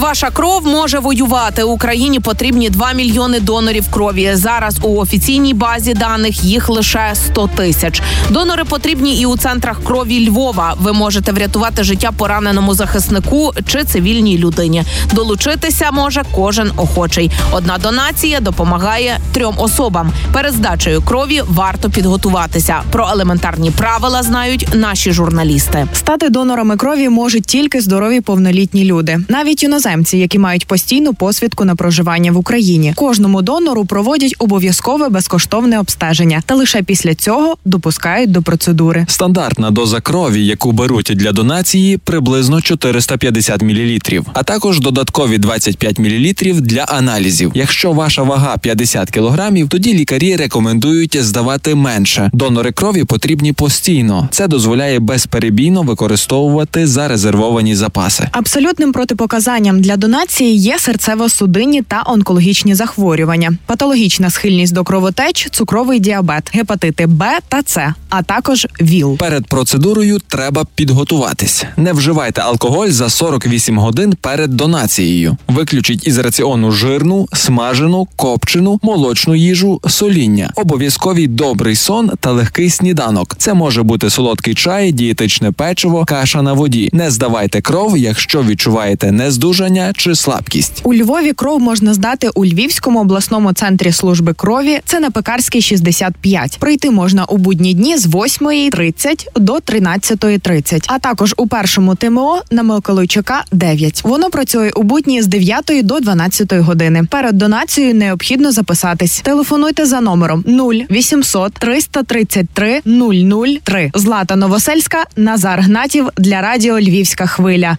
Ваша кров може воювати. Україні потрібні 2 мільйони донорів крові. Зараз у офіційній базі даних їх лише 100 тисяч. Донори потрібні і у центрах крові Львова. Ви можете врятувати життя пораненому захиснику чи цивільній людині. Долучитися може кожен охочий. Одна донація допомагає трьом особам. Перед здачею крові варто підготуватися. Про елементарні правила знають наші журналісти. Стати донорами крові можуть тільки здорові повнолітні люди, навіть іноземці, які мають постійну посвідку на проживання в Україні. Кожному донору проводять обов'язкове безкоштовне обстеження, та лише після цього допускають до процедури. Стандартна доза крові, яку беруть для донації, приблизно 450 мл, а також додаткові 25 мл для аналізів. Якщо ваша вага 50 кг, тоді лікарі рекомендують здавати менше. Донори крові потрібні постійно. Це дозволяє безперебійно використовувати зарезервовані запаси. Абсолютним протипоказанням для донації є серцево-судинні та онкологічні захворювання, патологічна схильність до кровотеч, цукровий діабет, гепатити Б та С, а також ВІЛ. Перед процедурою треба підготуватись. Не вживайте алкоголь за 48 годин перед донацією. Виключіть із раціону жирну, смажену, копчену, молочну їжу, соління. Обов'язковий добрий сон та легкий сніданок. Це може бути солодкий чай, дієтичне печиво, каша на воді. Не здавайте кров, якщо відчуваєте нездужання чи слабкість. У Львові кров можна здати у Львівському обласному центрі служби крові. Це на Пекарській 65. Прийти можна у будні дні з 8.30 до 13.30, а також у першому ТМО на Миколайчука 9. Воно працює у будні з 9 до 12 години. Перед донацією необхідно записатись. Телефонуйте за номером 0800 333 003. Злата Новосельська, Назар Гнатів для радіо Львівська хвиля.